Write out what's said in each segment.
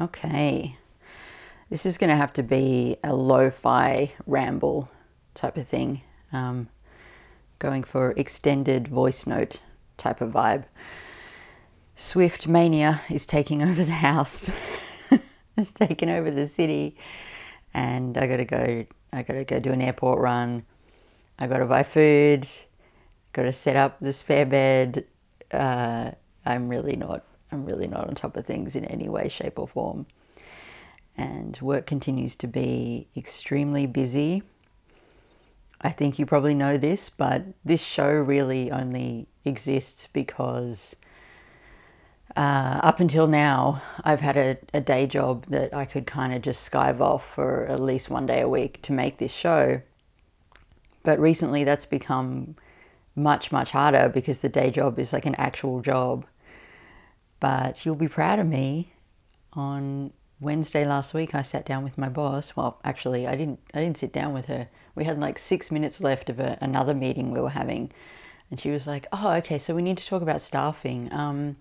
Okay. This is going to have to be a lo fi ramble type of thing. Um, going for extended voice note type of vibe. Swift mania is taking over the house. it's taken over the city, and I gotta go. I gotta go do an airport run. I gotta buy food. Gotta set up the spare bed. Uh, I'm really not. I'm really not on top of things in any way, shape, or form. And work continues to be extremely busy. I think you probably know this, but this show really only exists because uh, up until now, I've had a, a day job that I could kind of just skive off for at least one day a week to make this show. But recently, that's become much, much harder because the day job is like an actual job. But you'll be proud of me. On Wednesday last week, I sat down with my boss. Well, actually, I didn't. I didn't sit down with her. We had like six minutes left of a, another meeting we were having, and she was like, "Oh, okay. So we need to talk about staffing. Um,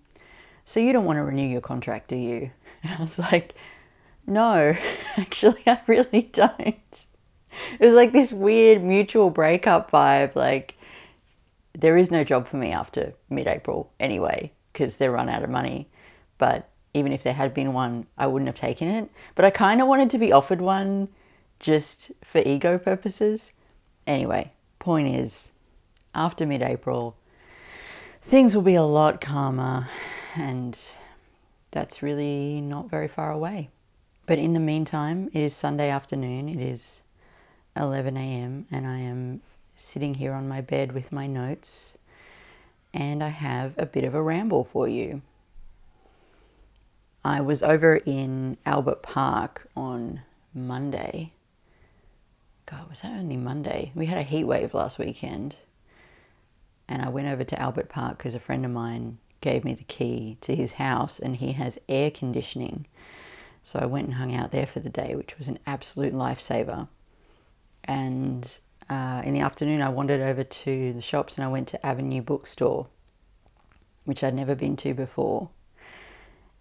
so you don't want to renew your contract, do you?" And I was like, "No, actually, I really don't." It was like this weird mutual breakup vibe. Like, there is no job for me after mid-April anyway because they're run out of money. But even if there had been one, I wouldn't have taken it. But I kind of wanted to be offered one just for ego purposes. Anyway, point is, after mid April, things will be a lot calmer, and that's really not very far away. But in the meantime, it is Sunday afternoon, it is 11 a.m., and I am sitting here on my bed with my notes, and I have a bit of a ramble for you. I was over in Albert Park on Monday. God, was that only Monday? We had a heat wave last weekend. And I went over to Albert Park because a friend of mine gave me the key to his house and he has air conditioning. So I went and hung out there for the day, which was an absolute lifesaver. And uh, in the afternoon, I wandered over to the shops and I went to Avenue Bookstore, which I'd never been to before.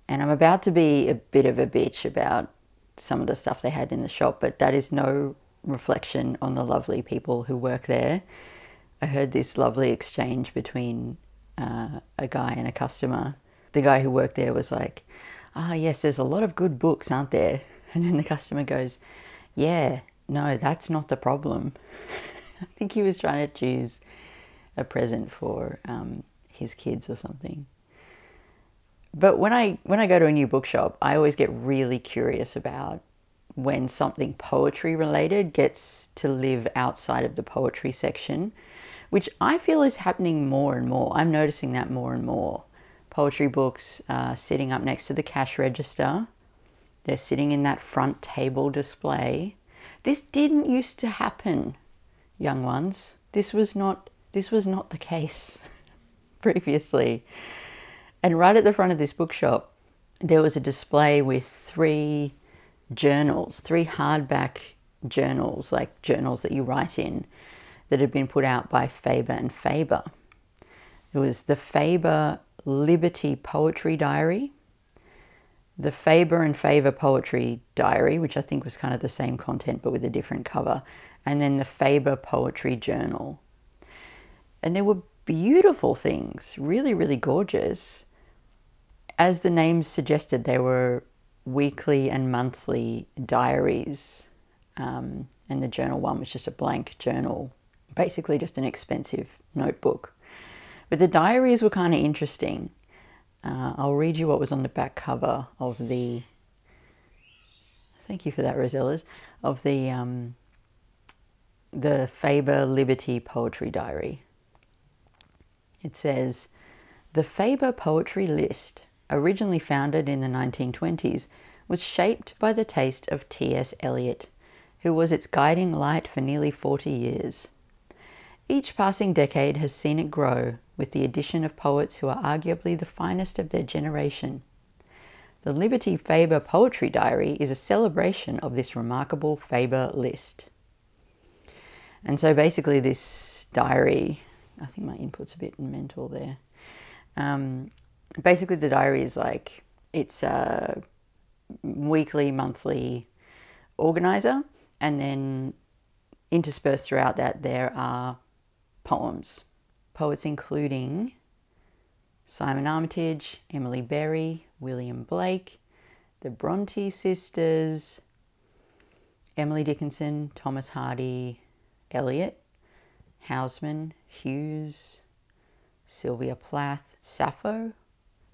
And I'm about to be a bit of a bitch about some of the stuff they had in the shop, but that is no reflection on the lovely people who work there. I heard this lovely exchange between uh, a guy and a customer. The guy who worked there was like, Ah, yes, there's a lot of good books, aren't there? And then the customer goes, Yeah, no, that's not the problem. I think he was trying to choose a present for um, his kids or something but when I when I go to a new bookshop, I always get really curious about when something poetry related gets to live outside of the poetry section, which I feel is happening more and more. I'm noticing that more and more. Poetry books uh, sitting up next to the cash register. They're sitting in that front table display. This didn't used to happen, young ones. This was not this was not the case previously. And right at the front of this bookshop, there was a display with three journals, three hardback journals, like journals that you write in, that had been put out by Faber and Faber. It was the Faber Liberty Poetry Diary, the Faber and Faber Poetry Diary, which I think was kind of the same content but with a different cover, and then the Faber Poetry Journal. And there were beautiful things, really, really gorgeous as the names suggested, they were weekly and monthly diaries. Um, and the journal one was just a blank journal, basically just an expensive notebook. But the diaries were kind of interesting. Uh, I'll read you what was on the back cover of the. Thank you for that, Rosellas. Of the um, the Faber Liberty Poetry Diary. It says, "The Faber Poetry List originally founded in the 1920s, was shaped by the taste of T.S. Eliot, who was its guiding light for nearly 40 years. Each passing decade has seen it grow with the addition of poets who are arguably the finest of their generation. The Liberty Faber Poetry Diary is a celebration of this remarkable Faber list. And so basically, this diary, I think my input's a bit mental there. Um, basically the diary is like it's a weekly, monthly organizer, and then interspersed throughout that there are poems. Poets including Simon Armitage, Emily Berry, William Blake, the Bronte sisters, Emily Dickinson, Thomas Hardy, Eliot, Housman, Hughes, Sylvia Plath, Sappho,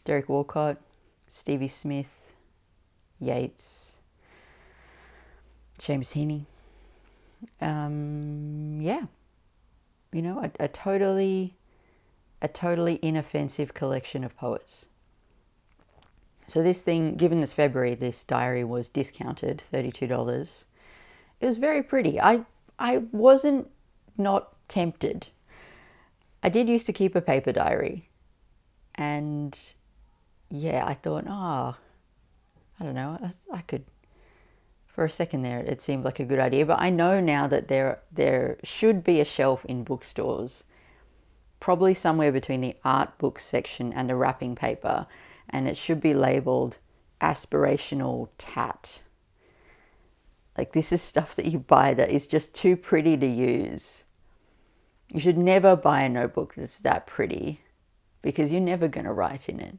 Derek Walcott, Stevie Smith, Yeats, Seamus Heaney. Um, yeah, you know, a, a totally, a totally inoffensive collection of poets. So this thing, given this February, this diary was discounted, thirty-two dollars. It was very pretty. I I wasn't not tempted. I did used to keep a paper diary, and yeah, I thought, oh, I don't know, I, I could. For a second there, it seemed like a good idea, but I know now that there there should be a shelf in bookstores, probably somewhere between the art book section and the wrapping paper, and it should be labeled aspirational tat. Like this is stuff that you buy that is just too pretty to use. You should never buy a notebook that's that pretty because you're never going to write in it.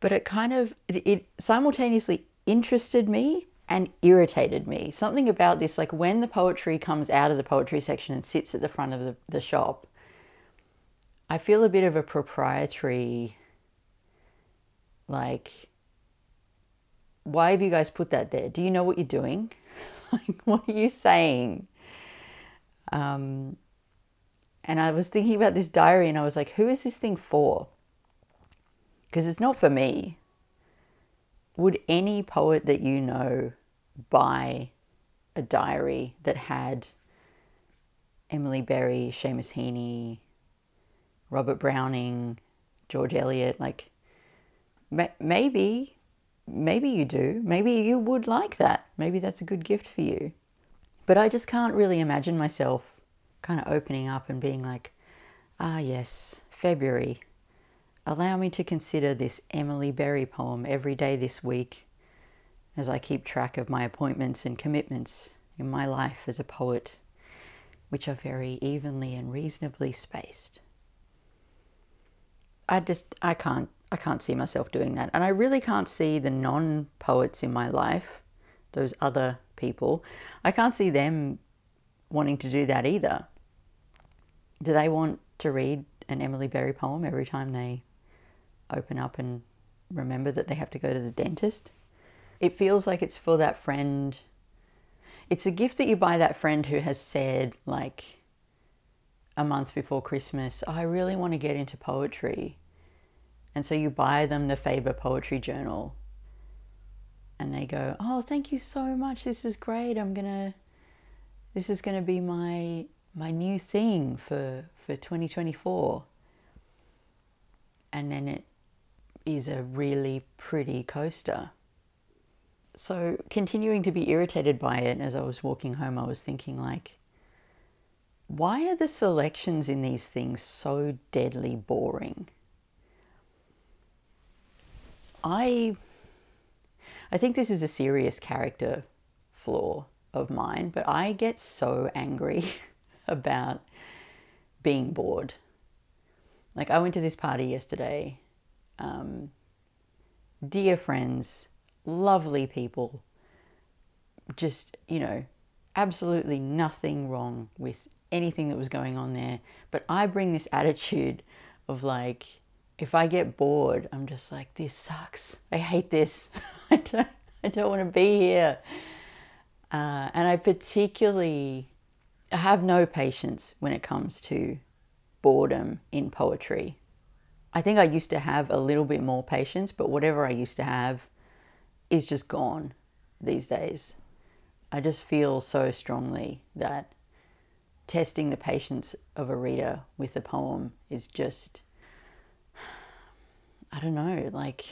But it kind of it, it simultaneously interested me and irritated me. Something about this, like when the poetry comes out of the poetry section and sits at the front of the, the shop, I feel a bit of a proprietary, like, why have you guys put that there? Do you know what you're doing? like, what are you saying? Um, and I was thinking about this diary and I was like, who is this thing for? Because it's not for me. Would any poet that you know buy a diary that had Emily Berry, Seamus Heaney, Robert Browning, George Eliot? Like, maybe, maybe you do. Maybe you would like that. Maybe that's a good gift for you. But I just can't really imagine myself kind of opening up and being like, ah, yes, February. Allow me to consider this Emily Berry poem every day this week as I keep track of my appointments and commitments in my life as a poet, which are very evenly and reasonably spaced. I just, I can't, I can't see myself doing that. And I really can't see the non poets in my life, those other people, I can't see them wanting to do that either. Do they want to read an Emily Berry poem every time they open up and remember that they have to go to the dentist? It feels like it's for that friend. It's a gift that you buy that friend who has said, like, a month before Christmas, oh, I really want to get into poetry. And so you buy them the Faber Poetry Journal. And they go, Oh, thank you so much. This is great. I'm going to, this is going to be my my new thing for for 2024 and then it is a really pretty coaster so continuing to be irritated by it as i was walking home i was thinking like why are the selections in these things so deadly boring i i think this is a serious character flaw of mine but i get so angry about being bored. Like, I went to this party yesterday. Um, dear friends, lovely people, just, you know, absolutely nothing wrong with anything that was going on there. But I bring this attitude of like, if I get bored, I'm just like, this sucks. I hate this. I don't, I don't want to be here. Uh, and I particularly I have no patience when it comes to boredom in poetry. I think I used to have a little bit more patience, but whatever I used to have is just gone these days. I just feel so strongly that testing the patience of a reader with a poem is just, I don't know, like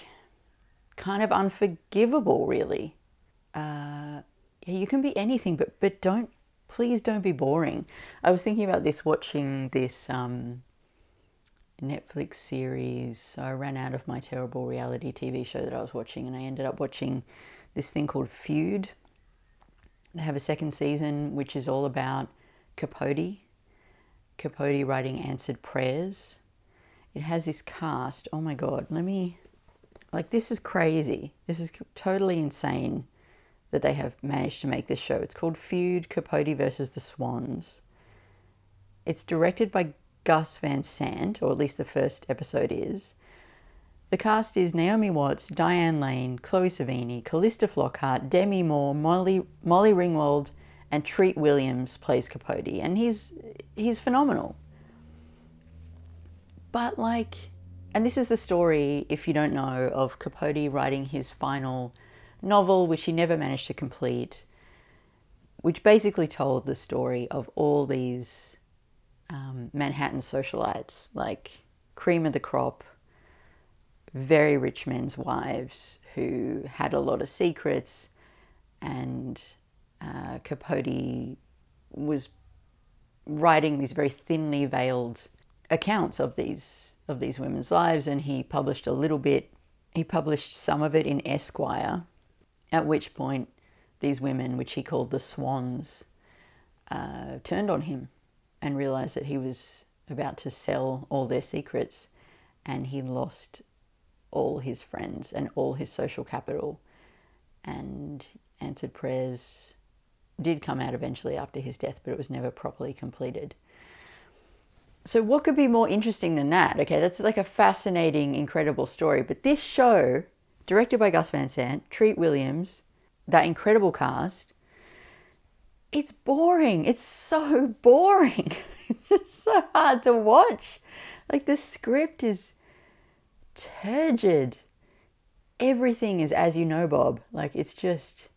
kind of unforgivable, really. Uh, yeah, you can be anything, but but don't please don't be boring. I was thinking about this watching this um, Netflix series. So I ran out of my terrible reality TV show that I was watching, and I ended up watching this thing called Feud. They have a second season, which is all about Capote. Capote writing answered prayers. It has this cast. Oh my God, let me. Like, this is crazy. This is totally insane that they have managed to make this show. It's called Feud Capote versus the Swans. It's directed by Gus Van Sant, or at least the first episode is. The cast is Naomi Watts, Diane Lane, Chloe Sevigny, Calista Flockhart, Demi Moore, Molly, Molly Ringwald, and Treat Williams plays Capote, and he's he's phenomenal. But like, and this is the story, if you don't know, of Capote writing his final novel, which he never managed to complete, which basically told the story of all these um, Manhattan socialites, like cream of the crop very rich men's wives who had a lot of secrets, and uh, Capote was writing these very thinly veiled accounts of these of these women's lives, and he published a little bit. He published some of it in Esquire, at which point these women, which he called the Swans, uh, turned on him and realized that he was about to sell all their secrets, and he lost all his friends and all his social capital. And answered prayers did come out eventually after his death, but it was never properly completed. So, what could be more interesting than that? Okay, that's like a fascinating, incredible story. But this show, directed by Gus Van Sant, Treat Williams, that incredible cast, it's boring. It's so boring. It's just so hard to watch. Like, the script is turgid. Everything is as you know, Bob. Like it's just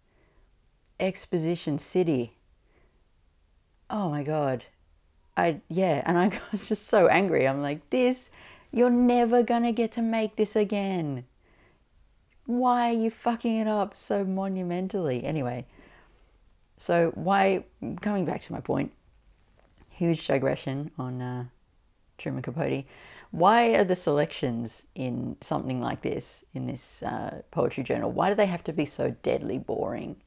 exposition city. Oh my god. I yeah, and I was just so angry. I'm like, this you're never gonna get to make this again. Why are you fucking it up so monumentally? Anyway, so why coming back to my point, huge digression on uh, Truman Capote. Why are the selections in something like this, in this uh, poetry journal, why do they have to be so deadly boring?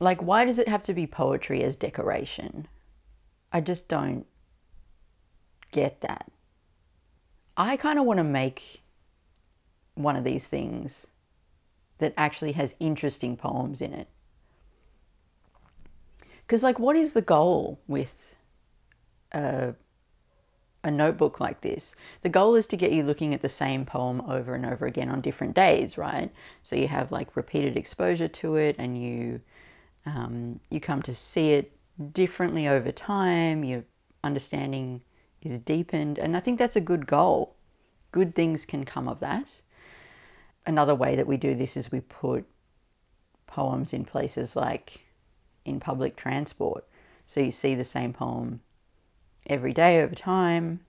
Like, why does it have to be poetry as decoration? I just don't get that. I kind of want to make one of these things that actually has interesting poems in it. Because, like, what is the goal with a a notebook like this, the goal is to get you looking at the same poem over and over again on different days, right? So you have like repeated exposure to it, and you um, you come to see it differently over time. Your understanding is deepened, and I think that's a good goal. Good things can come of that. Another way that we do this is we put poems in places like in public transport. So you see the same poem every day over time.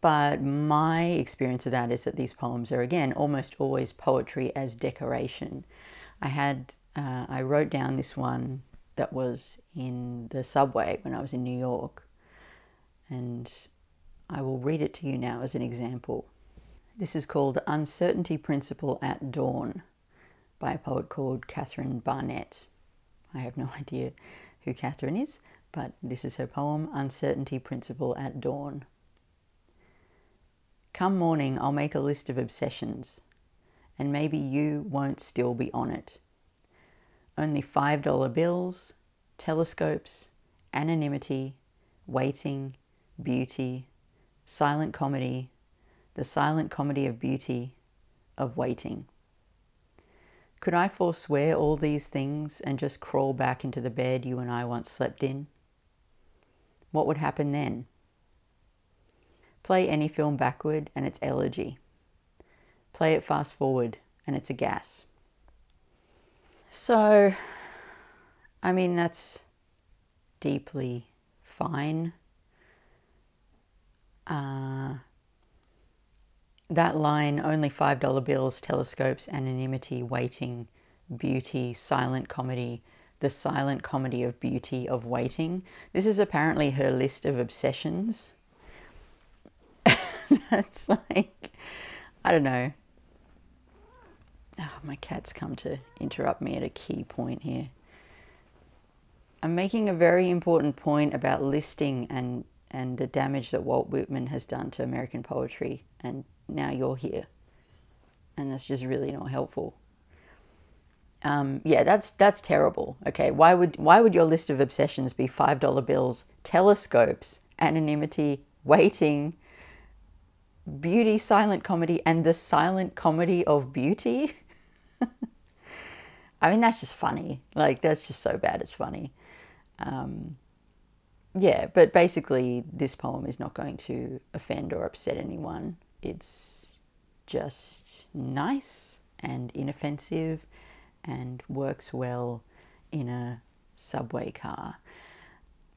But my experience of that is that these poems are, again, almost always poetry as decoration. I had, uh, I wrote down this one that was in the subway when I was in New York. And I will read it to you now as an example. This is called Uncertainty Principle at Dawn by a poet called Catherine Barnett. I have no idea who Catherine is, but this is her poem, Uncertainty Principle at Dawn. Come morning, I'll make a list of obsessions, and maybe you won't still be on it. Only $5 bills, telescopes, anonymity, waiting, beauty, silent comedy, the silent comedy of beauty, of waiting. Could I forswear all these things and just crawl back into the bed you and I once slept in? what would happen then? Play any film backward and it's elegy. Play it fast forward and it's a gas. So, I mean, that's deeply fine. Uh, that line only $5 bills, telescopes, anonymity, waiting, beauty, silent comedy the silent comedy of beauty of waiting. This is apparently her list of obsessions. That's like, I don't know. Oh, my cat's come to interrupt me at a key point here. I'm making a very important point about listing and, and the damage that Walt Whitman has done to American poetry, and now you're here. And that's just really not helpful. Um, yeah, that's that's terrible. Okay, why would why would your list of obsessions be five dollar bills, telescopes, anonymity, waiting, beauty, silent comedy, and the silent comedy of beauty? I mean, that's just funny. Like, that's just so bad it's funny. Um, yeah, but basically, this poem is not going to offend or upset anyone. It's just nice and inoffensive and works well in a subway car.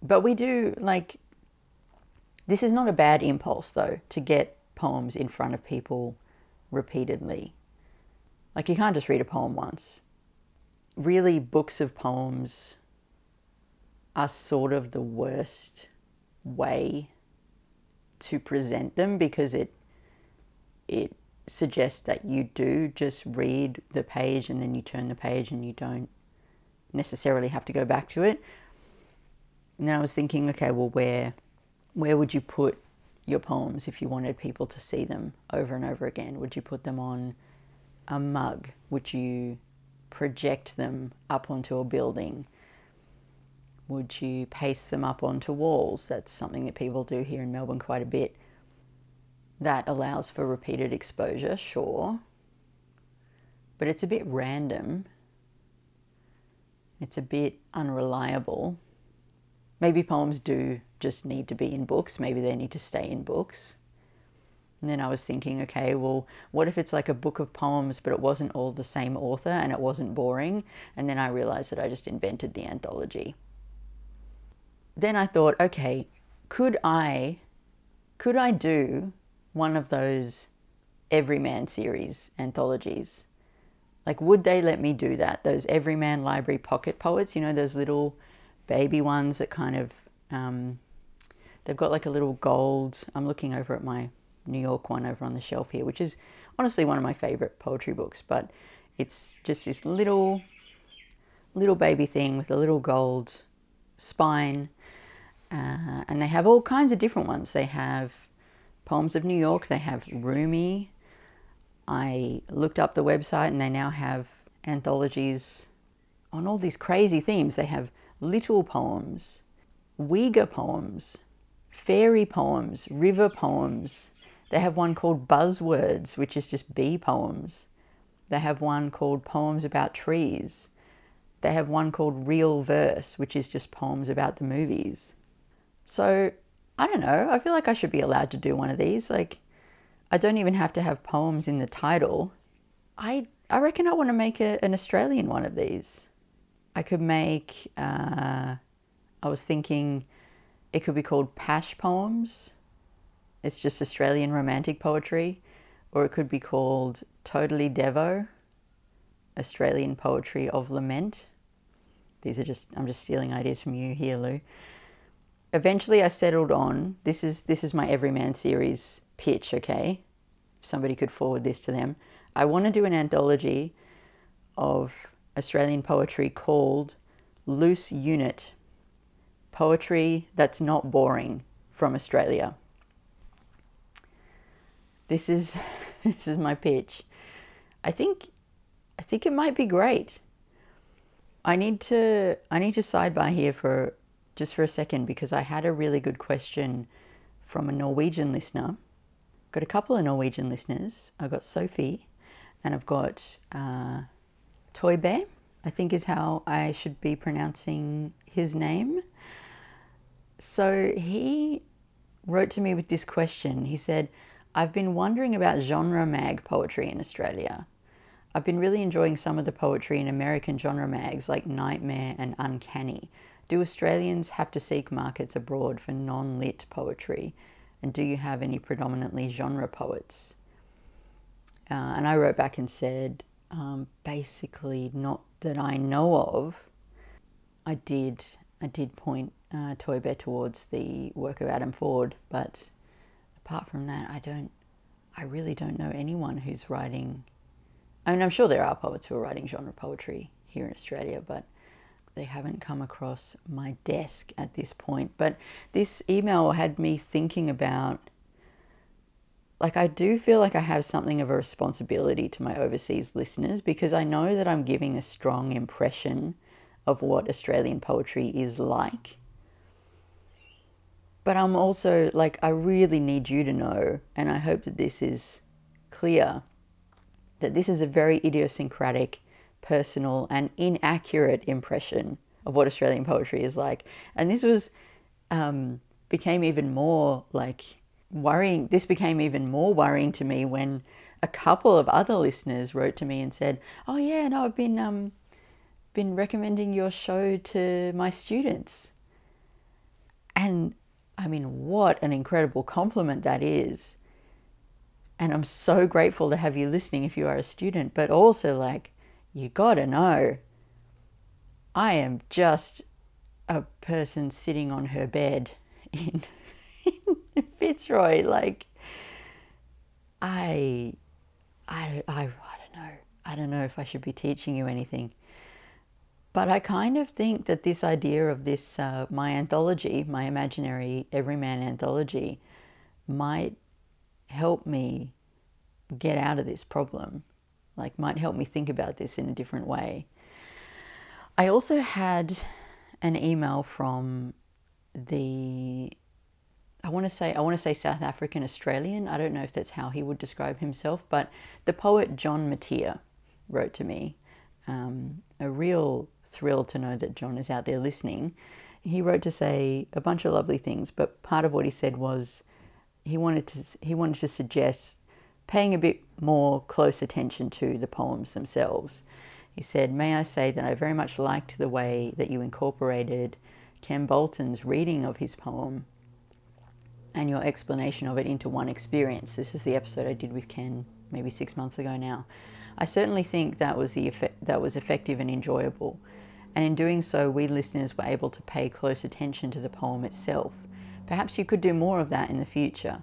But we do, like, this is not a bad impulse, though, to get poems in front of people repeatedly. Like, you can't just read a poem once. Really, books of poems are sort of the worst way to present them because it it suggests that you do just read the page and then you turn the page and you don't necessarily have to go back to it. And then I was thinking, okay, well, where where would you put your poems if you wanted people to see them over and over again? Would you put them on a mug? Would you project them up onto a building? Would you paste them up onto walls? That's something that people do here in Melbourne quite a bit. That allows for repeated exposure, sure, but it's a bit random. It's a bit unreliable. Maybe poems do just need to be in books, maybe they need to stay in books. And then I was thinking, okay, well, what if it's like a book of poems, but it wasn't all the same author and it wasn't boring? And then I realized that I just invented the anthology then I thought, okay, could I could I do one of those Everyman series anthologies? Like, would they let me do that? Those Everyman Library pocket poets, you know, those little baby ones that kind of, um, they've got like a little gold. I'm looking over at my New York one over on the shelf here, which is honestly one of my favorite poetry books, but it's just this little, little baby thing with a little gold spine uh, and they have all kinds of different ones. They have Poems of New York, they have Rumi. I looked up the website and they now have anthologies on all these crazy themes. They have little poems, Uyghur poems, fairy poems, river poems. They have one called Buzzwords, which is just bee poems. They have one called Poems About Trees. They have one called Reel Verse, which is just poems about the movies. So I don't know. I feel like I should be allowed to do one of these. Like, I don't even have to have poems in the title. I I reckon I want to make a, an Australian one of these. I could make. Uh, I was thinking, it could be called Pash Poems. It's just Australian romantic poetry, or it could be called Totally Devo, Australian poetry of lament. These are just I'm just stealing ideas from you here, Lou eventually I settled on this is this is my Everyman series pitch, okay? If somebody could forward this to them. I want to do an anthology of Australian poetry called Loose Unit. Poetry that's not boring from Australia. This is this is my pitch. I think I think it might be great. I need to I need to sidebar here for just for a second because I had a really good question from a Norwegian listener. Got a couple of Norwegian listeners. I've got Sophie and I've got uh, Toybe, I think is how I should be pronouncing his name. So he wrote to me with this question. He said, I've been wondering about genre mag poetry in Australia. I've been really enjoying some of the poetry in American genre mags like Nightmare and Uncanny. Do Australians have to seek markets abroad for non lit poetry? And do you have any predominantly genre poets? Uh, and I wrote back and said, um, basically, not that I know of. I did, I did point uh, Toybe towards the work of Adam Ford, but apart from that, I don't, I really don't know anyone who's writing I mean, I'm sure there are poets who are writing genre poetry here in Australia, but they haven't come across my desk at this point. But this email had me thinking about like I do feel like I have something of a responsibility to my overseas listeners because I know that I'm giving a strong impression of what Australian poetry is like. But I'm also like, I really need you to know, and I hope that this is clear, that this is a very idiosyncratic, personal, and inaccurate impression of what Australian poetry is like. And this was, um, became even more like worrying. This became even more worrying to me when a couple of other listeners wrote to me and said, "Oh yeah, no, I've been um, been recommending your show to my students." And I mean, what an incredible compliment that is. And I'm so grateful to have you listening if you are a student, but also like, you gotta know, I am just a person sitting on her bed in, in Fitzroy. Like, I, I, I, I don't know. I don't know if I should be teaching you anything. But I kind of think that this idea of this, uh, my anthology, my imaginary everyman anthology, might help me get out of this problem, like, might help me think about this in a different way. I also had an email from the I want to say I want to say South African Australian. I don't know if that's how he would describe himself, but the poet John Mateer wrote to me. Um, a real thrill to know that John is out there listening. He wrote to say a bunch of lovely things, but part of what he said was he wanted to he wanted to suggest paying a bit more close attention to the poems themselves. He said, "May I say that I very much liked the way that you incorporated Ken Bolton's reading of his poem and your explanation of it into one experience. This is the episode I did with Ken maybe six months ago now. I certainly think that was the effect, that was effective and enjoyable. And in doing so, we listeners were able to pay close attention to the poem itself. Perhaps you could do more of that in the future.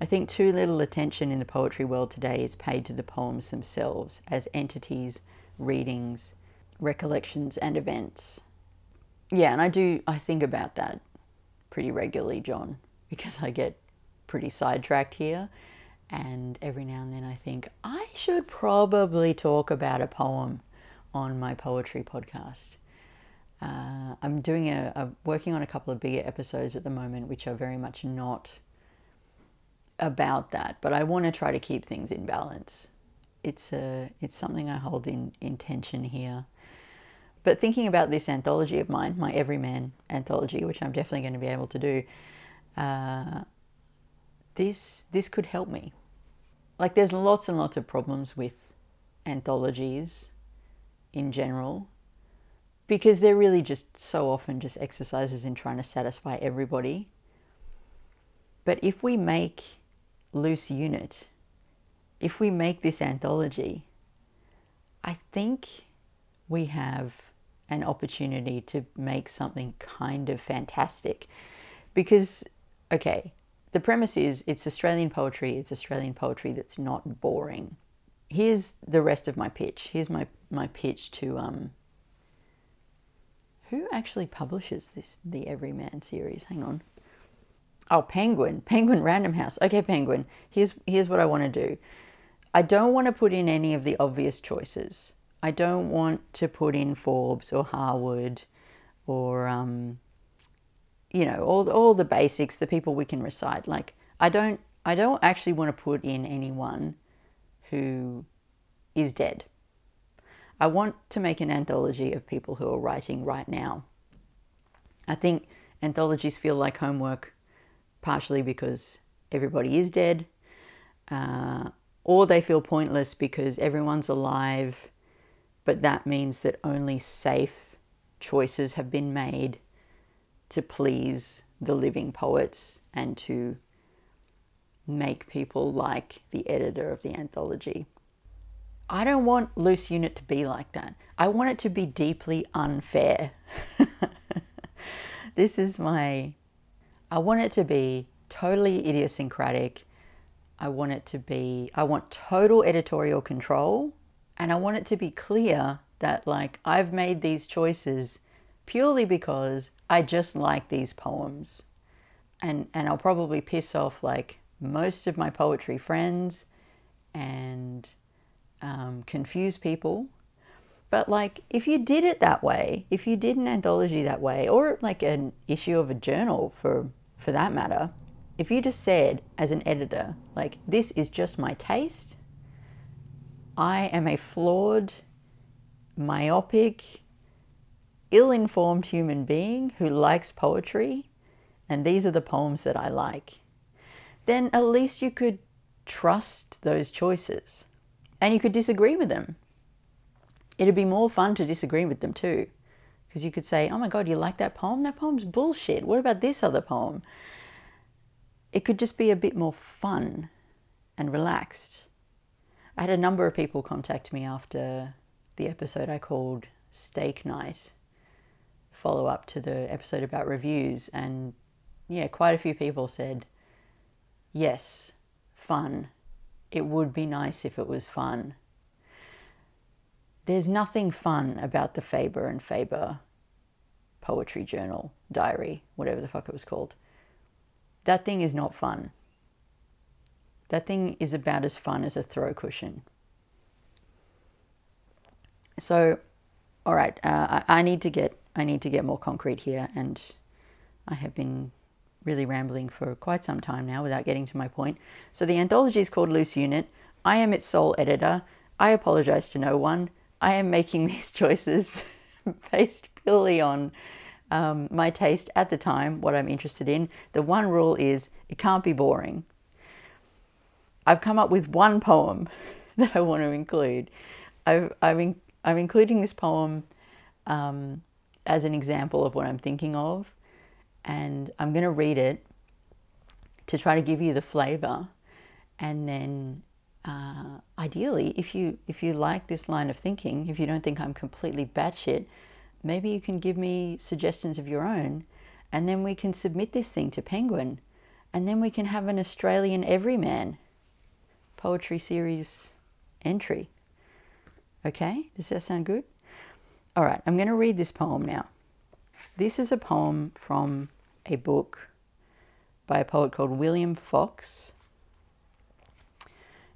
I think too little attention in the poetry world today is paid to the poems themselves as entities, readings, recollections, and events. Yeah, and I do, I think about that pretty regularly, John because I get pretty sidetracked here. And every now and then I think I should probably talk about a poem on my poetry podcast. Uh, I'm doing a, a, working on a couple of bigger episodes at the moment, which are very much not about that, but I want to try to keep things in balance. It's a it's something I hold in intention here. But thinking about this anthology of mine, my Everyman anthology, which I'm definitely going to be able to do, uh, this this could help me. Like there's lots and lots of problems with anthologies in general because they're really just so often just exercises in trying to satisfy everybody. But if we make Loose Unit, if we make this anthology, I think we have an opportunity to make something kind of fantastic because okay, the premise is it's Australian poetry, it's Australian poetry that's not boring. Here's the rest of my pitch. Here's my, my pitch to um, who actually publishes this the Everyman series? Hang on. Oh, Penguin, Penguin Random House. Okay, Penguin. Here's here's what I want to do. I don't want to put in any of the obvious choices. I don't want to put in Forbes or Harwood or um, you know, all, all the basics, the people we can recite. Like, I don't, I don't actually want to put in anyone who is dead. I want to make an anthology of people who are writing right now. I think anthologies feel like homework, partially because everybody is dead, uh, or they feel pointless because everyone's alive, but that means that only safe choices have been made to please the living poets and to make people like the editor of the anthology. I don't want Loose Unit to be like that. I want it to be deeply unfair. this is my. I want it to be totally idiosyncratic. I want it to be. I want total editorial control And I want it to be clear that, like, I've made these choices purely because I just like these poems. And, and I'll probably piss off, like, most of my poetry friends and um, confuse people. But, like, if you did it that way, if you did an anthology that way, or like an issue of a journal for, for that matter, if you just said, as an editor, like, this is just my taste, I am a flawed, myopic, ill informed human being who likes poetry, and these are the poems that I like, then at least you could trust those choices and you could disagree with them. It'd be more fun to disagree with them too, because you could say, Oh my God, you like that poem? That poem's bullshit. What about this other poem? It could just be a bit more fun and relaxed. I had a number of people contact me after the episode I called Stake Night, follow up to the episode about reviews, and yeah, quite a few people said, yes, fun. It would be nice if it was fun. There's nothing fun about the Faber and Faber poetry journal, diary, whatever the fuck it was called. That thing is not fun. That thing is about as fun as a throw cushion. So, all right, uh, I, I need to get I need to get more concrete here, and I have been really rambling for quite some time now without getting to my point. So the anthology is called Loose Unit. I am its sole editor. I apologize to no one. I am making these choices based purely on um, my taste at the time, what I'm interested in. The one rule is it can't be boring. I've come up with one poem that I want to include. I've, I've in, I'm including this poem um, as an example of what I'm thinking of, and I'm going to read it to try to give you the flavor, and then uh, ideally, if you if you like this line of thinking, if you don't think I'm completely batshit, maybe you can give me suggestions of your own, and then we can submit this thing to Penguin, and then we can have an Australian everyman poetry series entry. Okay, does that sound good? All right, I'm going to read this poem now. This is a poem from a book by a poet called William Fox.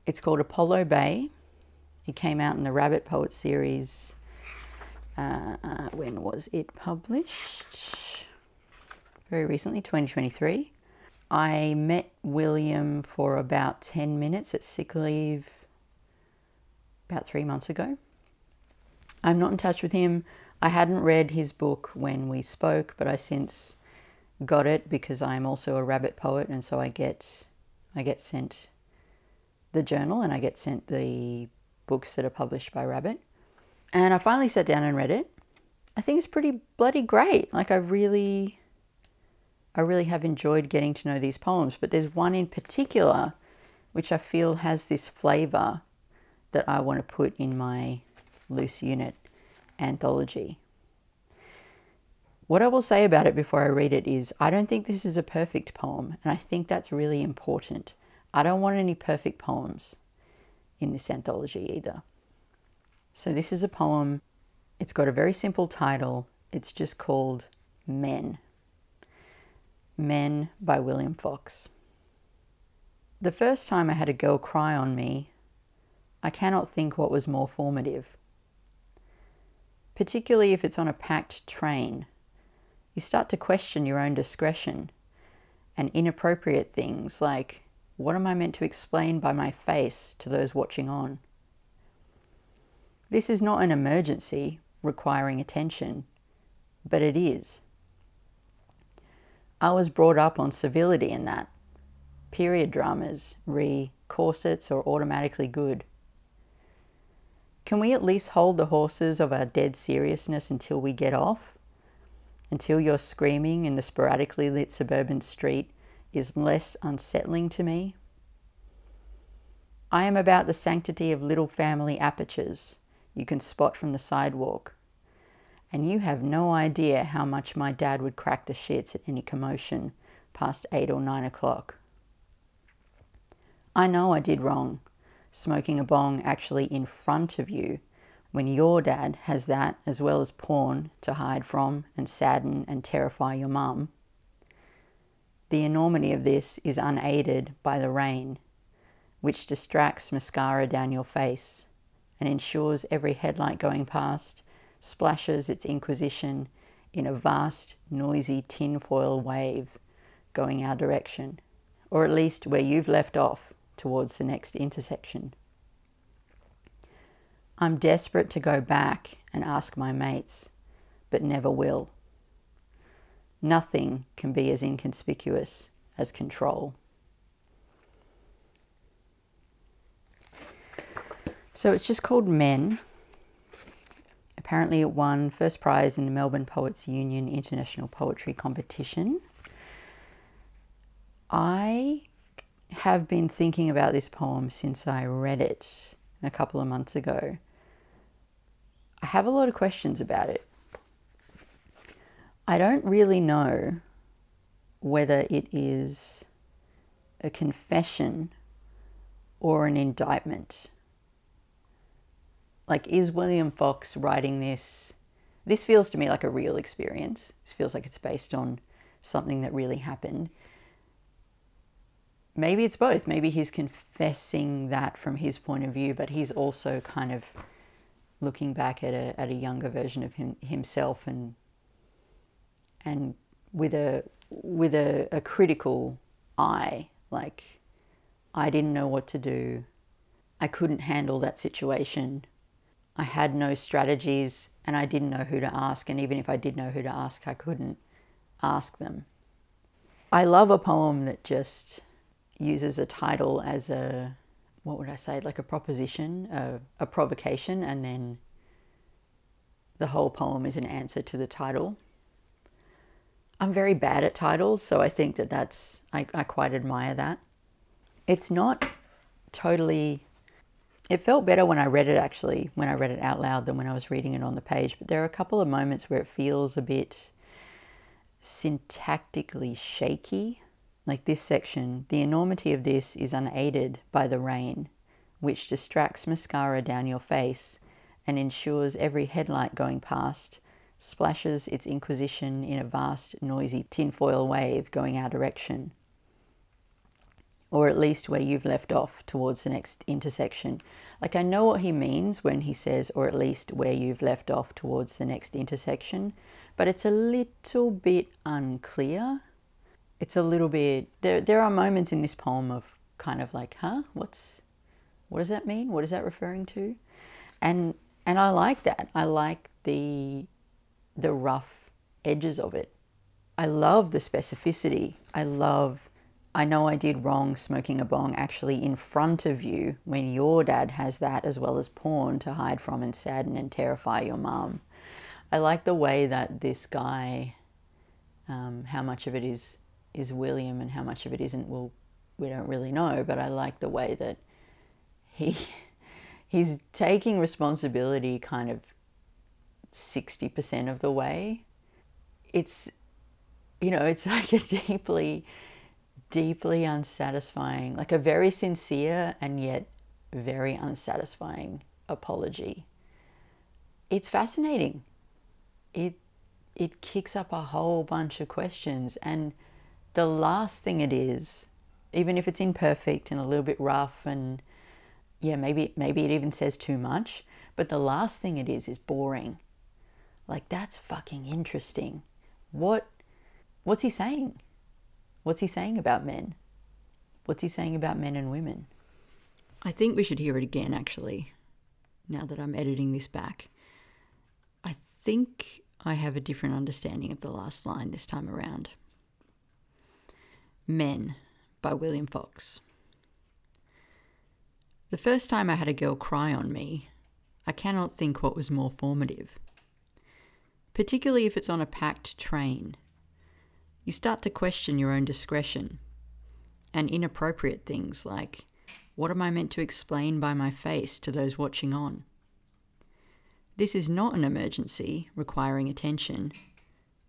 It's called Apollo Bay. It came out in the Rabbit Poet series. Uh, uh, when was it published? Very recently, 2023. I met William for about 10 minutes at sick leave about three months ago. I'm not in touch with him. I hadn't read his book when we spoke, but I since got it because I'm also a rabbit poet, and so I get I get sent the journal and I get sent the books that are published by Rabbit. And I finally sat down and read it. I think it's pretty bloody great. Like I really I really have enjoyed getting to know these poems, but there's one in particular which I feel has this flavor that I want to put in my loose unit anthology. What I will say about it before I read it is I don't think this is a perfect poem, and I think that's really important. I don't want any perfect poems in this anthology either. So, this is a poem. It's got a very simple title. It's just called Men. Men by William Fox. The first time I had a girl cry on me, I cannot think what was more formative. Particularly if it's on a packed train, you start to question your own discretion and inappropriate things like, what am I meant to explain by my face to those watching on? This is not an emergency requiring attention, but it is. I was brought up on civility in that. Period dramas, re corsets, are automatically good. Can we at least hold the horses of our dead seriousness until we get off? Until your screaming in the sporadically lit suburban street is less unsettling to me? I am about the sanctity of little family apertures you can spot from the sidewalk and you have no idea how much my dad would crack the shits at any commotion past eight or nine o'clock. I know I did wrong, smoking a bong actually in front of you when your dad has that as well as porn to hide from and sadden and terrify your mum. The enormity of this is unaided by the rain, which distracts mascara down your face and ensures every headlight going past splashes its inquisition in a vast, noisy tinfoil wave going our direction, or at least where you've left off towards the next intersection. I'm desperate to go back and ask my mates, but never will. Nothing can be as inconspicuous as control. So it's just called Men. Apparently, it won first prize in the Melbourne Poets Union International Poetry Competition. I have been thinking about this poem since I read it a couple of months ago. I have a lot of questions about it. I don't really know whether it is a confession or an indictment. Like, is William Fox writing this? This feels to me like a real experience. This feels like it's based on something that really happened maybe it's both. Maybe he's confessing that from his point of view, but he's also kind of looking back at a at a younger version of him himself and and with a with a, a critical eye, like I didn't know what to do. I couldn't handle that situation. I had no strategies and I didn't know who to ask. And even if I did know who to ask, I couldn't ask them. I love a poem that just uses a title as a what would I say, like a proposition, a, a provocation, and then the whole poem is an answer to the title. I'm very bad at titles, so I think that that's, I, I quite admire that. It's not totally, it felt better when I read it actually, when I read it out loud than when I was reading it on the page, but there are a couple of moments where it feels a bit syntactically shaky like this section, the enormity of this is unaided by the rain, which distracts mascara down your face and ensures every headlight going past splashes its inquisition in a vast, noisy tinfoil wave going our direction. Or at least where you've left off towards the next intersection. Like, I know what he means when he says, or at least where you've left off towards the next intersection, but it's a little bit unclear it's a little bit there there are moments in this poem of kind of like huh? What's what does that mean? What is that referring to? And and i like that. I like the the rough edges of it. I love the specificity. I love i know i did wrong smoking a bong actually in front of you when your dad has that as well as porn to hide from and sadden and terrify your mum. I like the way that this guy um, how much of it is is William and how much of it isn't, well, we don't really know. But I like the way that he he's taking responsibility kind of 60% of the way. It's, you know, it's like a deeply, deeply unsatisfying, like a very sincere and yet very unsatisfying apology. It's fascinating. It it kicks up a whole bunch of questions and the last thing it is, even if it's imperfect and a little bit rough and yeah, maybe maybe it even says too much, but the last thing it is is boring. Like that's fucking interesting. What what's he saying? What's he saying about men? What's he saying about men and women? I think we should hear it again actually. Now that I'm editing this back. I think I have a different understanding of the last line this time around. Men by William Fox. The first time I had a girl cry on me, I cannot think what was more formative. Particularly if it's on a packed train. You start to question your own discretion and inappropriate things like, what am I meant to explain by my face to those watching on? This is not an emergency requiring attention,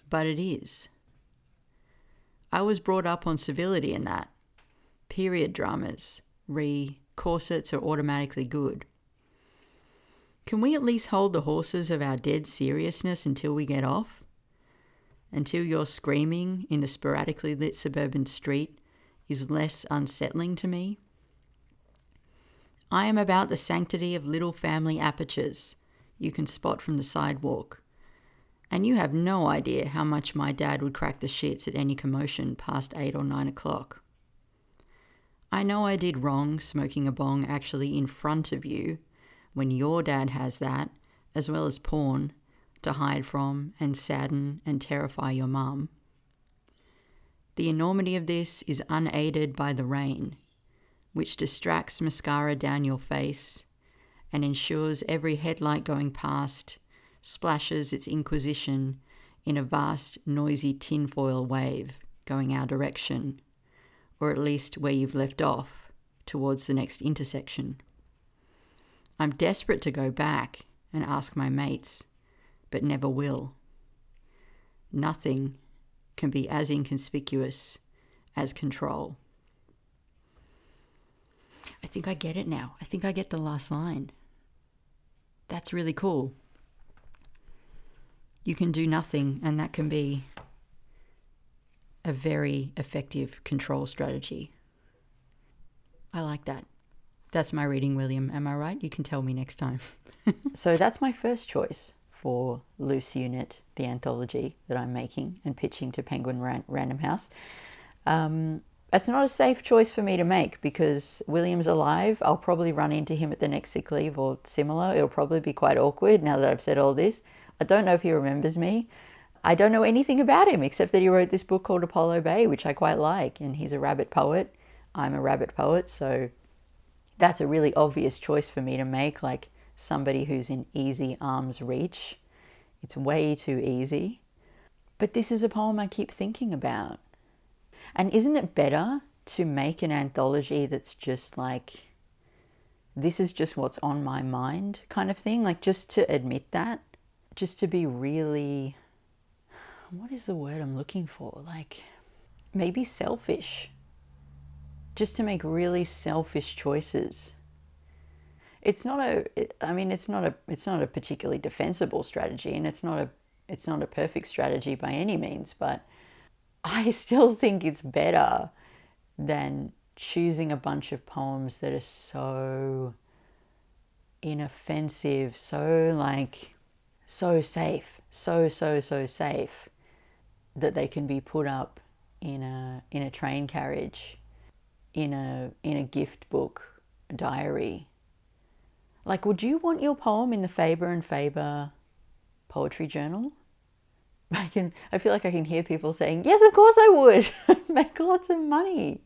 but it is. I was brought up on civility and that. Period dramas, re corsets are automatically good. Can we at least hold the horses of our dead seriousness until we get off? Until your screaming in the sporadically lit suburban street is less unsettling to me? I am about the sanctity of little family apertures you can spot from the sidewalk. And you have no idea how much my dad would crack the shits at any commotion past eight or nine o'clock. I know I did wrong smoking a bong actually in front of you when your dad has that, as well as porn, to hide from and sadden and terrify your mum. The enormity of this is unaided by the rain, which distracts mascara down your face and ensures every headlight going past splashes its inquisition in a vast, noisy tinfoil wave going our direction, or at least where you've left off, towards the next intersection. I'm desperate to go back and ask my mates, but never will. Nothing can be as inconspicuous as control. I think I get it now. I think I get the last line. That's really cool. You can do nothing, and that can be a very effective control strategy. I like that. That's my reading, William. Am I right? You can tell me next time. so that's my first choice for Loose Unit, the anthology that I'm making and pitching to Penguin Ran- Random House. Um, it's not a safe choice for me to make because William's alive. I'll probably run into him at the next Stake Night or similar. It'll probably be quite awkward now that I've said all this. I don't know if he remembers me. I don't know anything about him except that he wrote this book called Apollo Bay, which I quite like, and he's a rabbit poet. I'm a rabbit poet, so that's a really obvious choice for me to make, like somebody who's in easy arm's reach. It's way too easy. But this is a poem I keep thinking about. And isn't it better to make an anthology that's just like, this is just what's on my mind kind of thing? Like, just to admit that, just to be really, what is the word I'm looking for? Like, maybe selfish just to make really selfish choices. It's not a I mean it's not a it's not a particularly defensible strategy and it's not a it's not a perfect strategy by any means, but I still think it's better than choosing a bunch of poems that are so inoffensive, so like so safe, so so so safe that they can be put up in a in a train carriage in a in a gift book diary. Like, would you want your poem in the Faber and Faber poetry journal? I can. I feel like I can hear people saying, "Yes, of course I would. Make lots of money."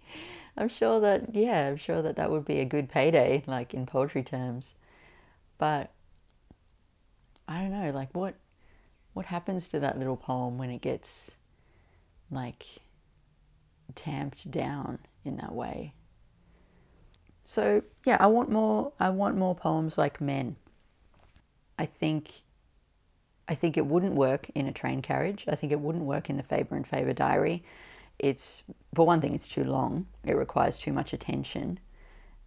I'm sure that yeah, I'm sure that that would be a good payday, like in poetry terms. But I don't know, like what what happens to that little poem when it gets like tamped down in that way. So yeah, I want more. I want more poems like men. I think. I think it wouldn't work in a train carriage. I think it wouldn't work in the Faber and Faber diary. It's for one thing, it's too long. It requires too much attention.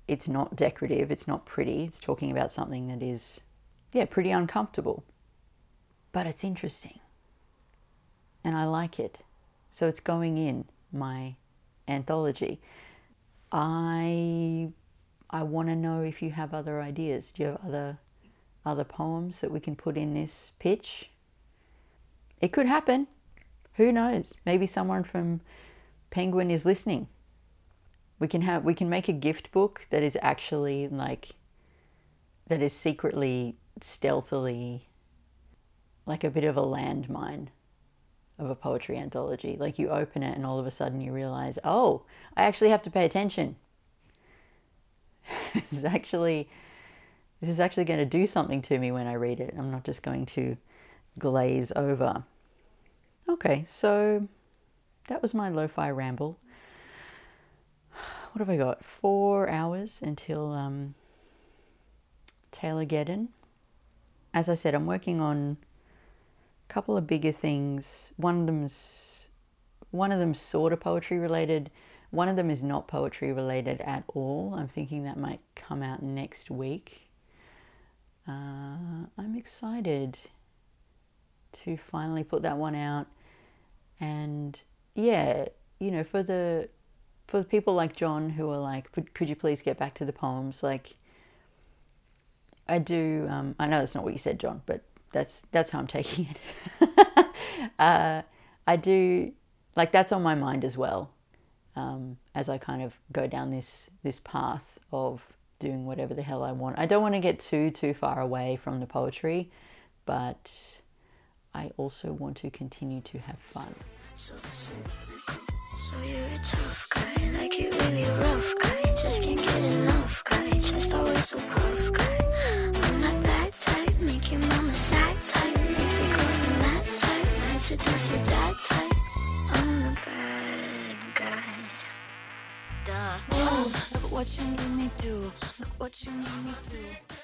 It's not decorative. It's not pretty. It's talking about something that is, yeah, pretty uncomfortable. But it's interesting, and I like it. So it's going in my anthology. I I want to know if you have other ideas. Do you have other other poems that we can put in this pitch? It could happen. Who knows? Maybe someone from Penguin is listening. We can have we can make a gift book that is actually like that is secretly stealthily like a bit of a landmine of a poetry anthology. Like you open it and all of a sudden you realize, oh, I actually have to pay attention. this is actually this is actually going to do something to me when I read it. I'm not just going to glaze over. Okay, so that was my lo-fi ramble. What have I got? Four hours until um, Taylorgeddon. As I said, I'm working on a couple of bigger things. One of them's one of them's sort of poetry related. One of them is not poetry related at all. I'm thinking that might come out next week. Uh, I'm excited to finally put that one out. And yeah, you know, for the for people like John who are like, could you please get back to the poems? Like, I do. Um, I know that's not what you said, John, but that's that's how I'm taking it. uh, I do like that's on my mind as well um, as I kind of go down this this path of doing whatever the hell I want. I don't want to get too too far away from the poetry, but I also want to continue to have fun. So, you're a tough guy, like you really rough guy. Just can't get enough guy, just always so puff guy. Make your mama sad type, make your girlfriend mad type, I seduce your dad type. I'm the bad guy. Duh. Whoa, look what you made me do. Look what you made me do.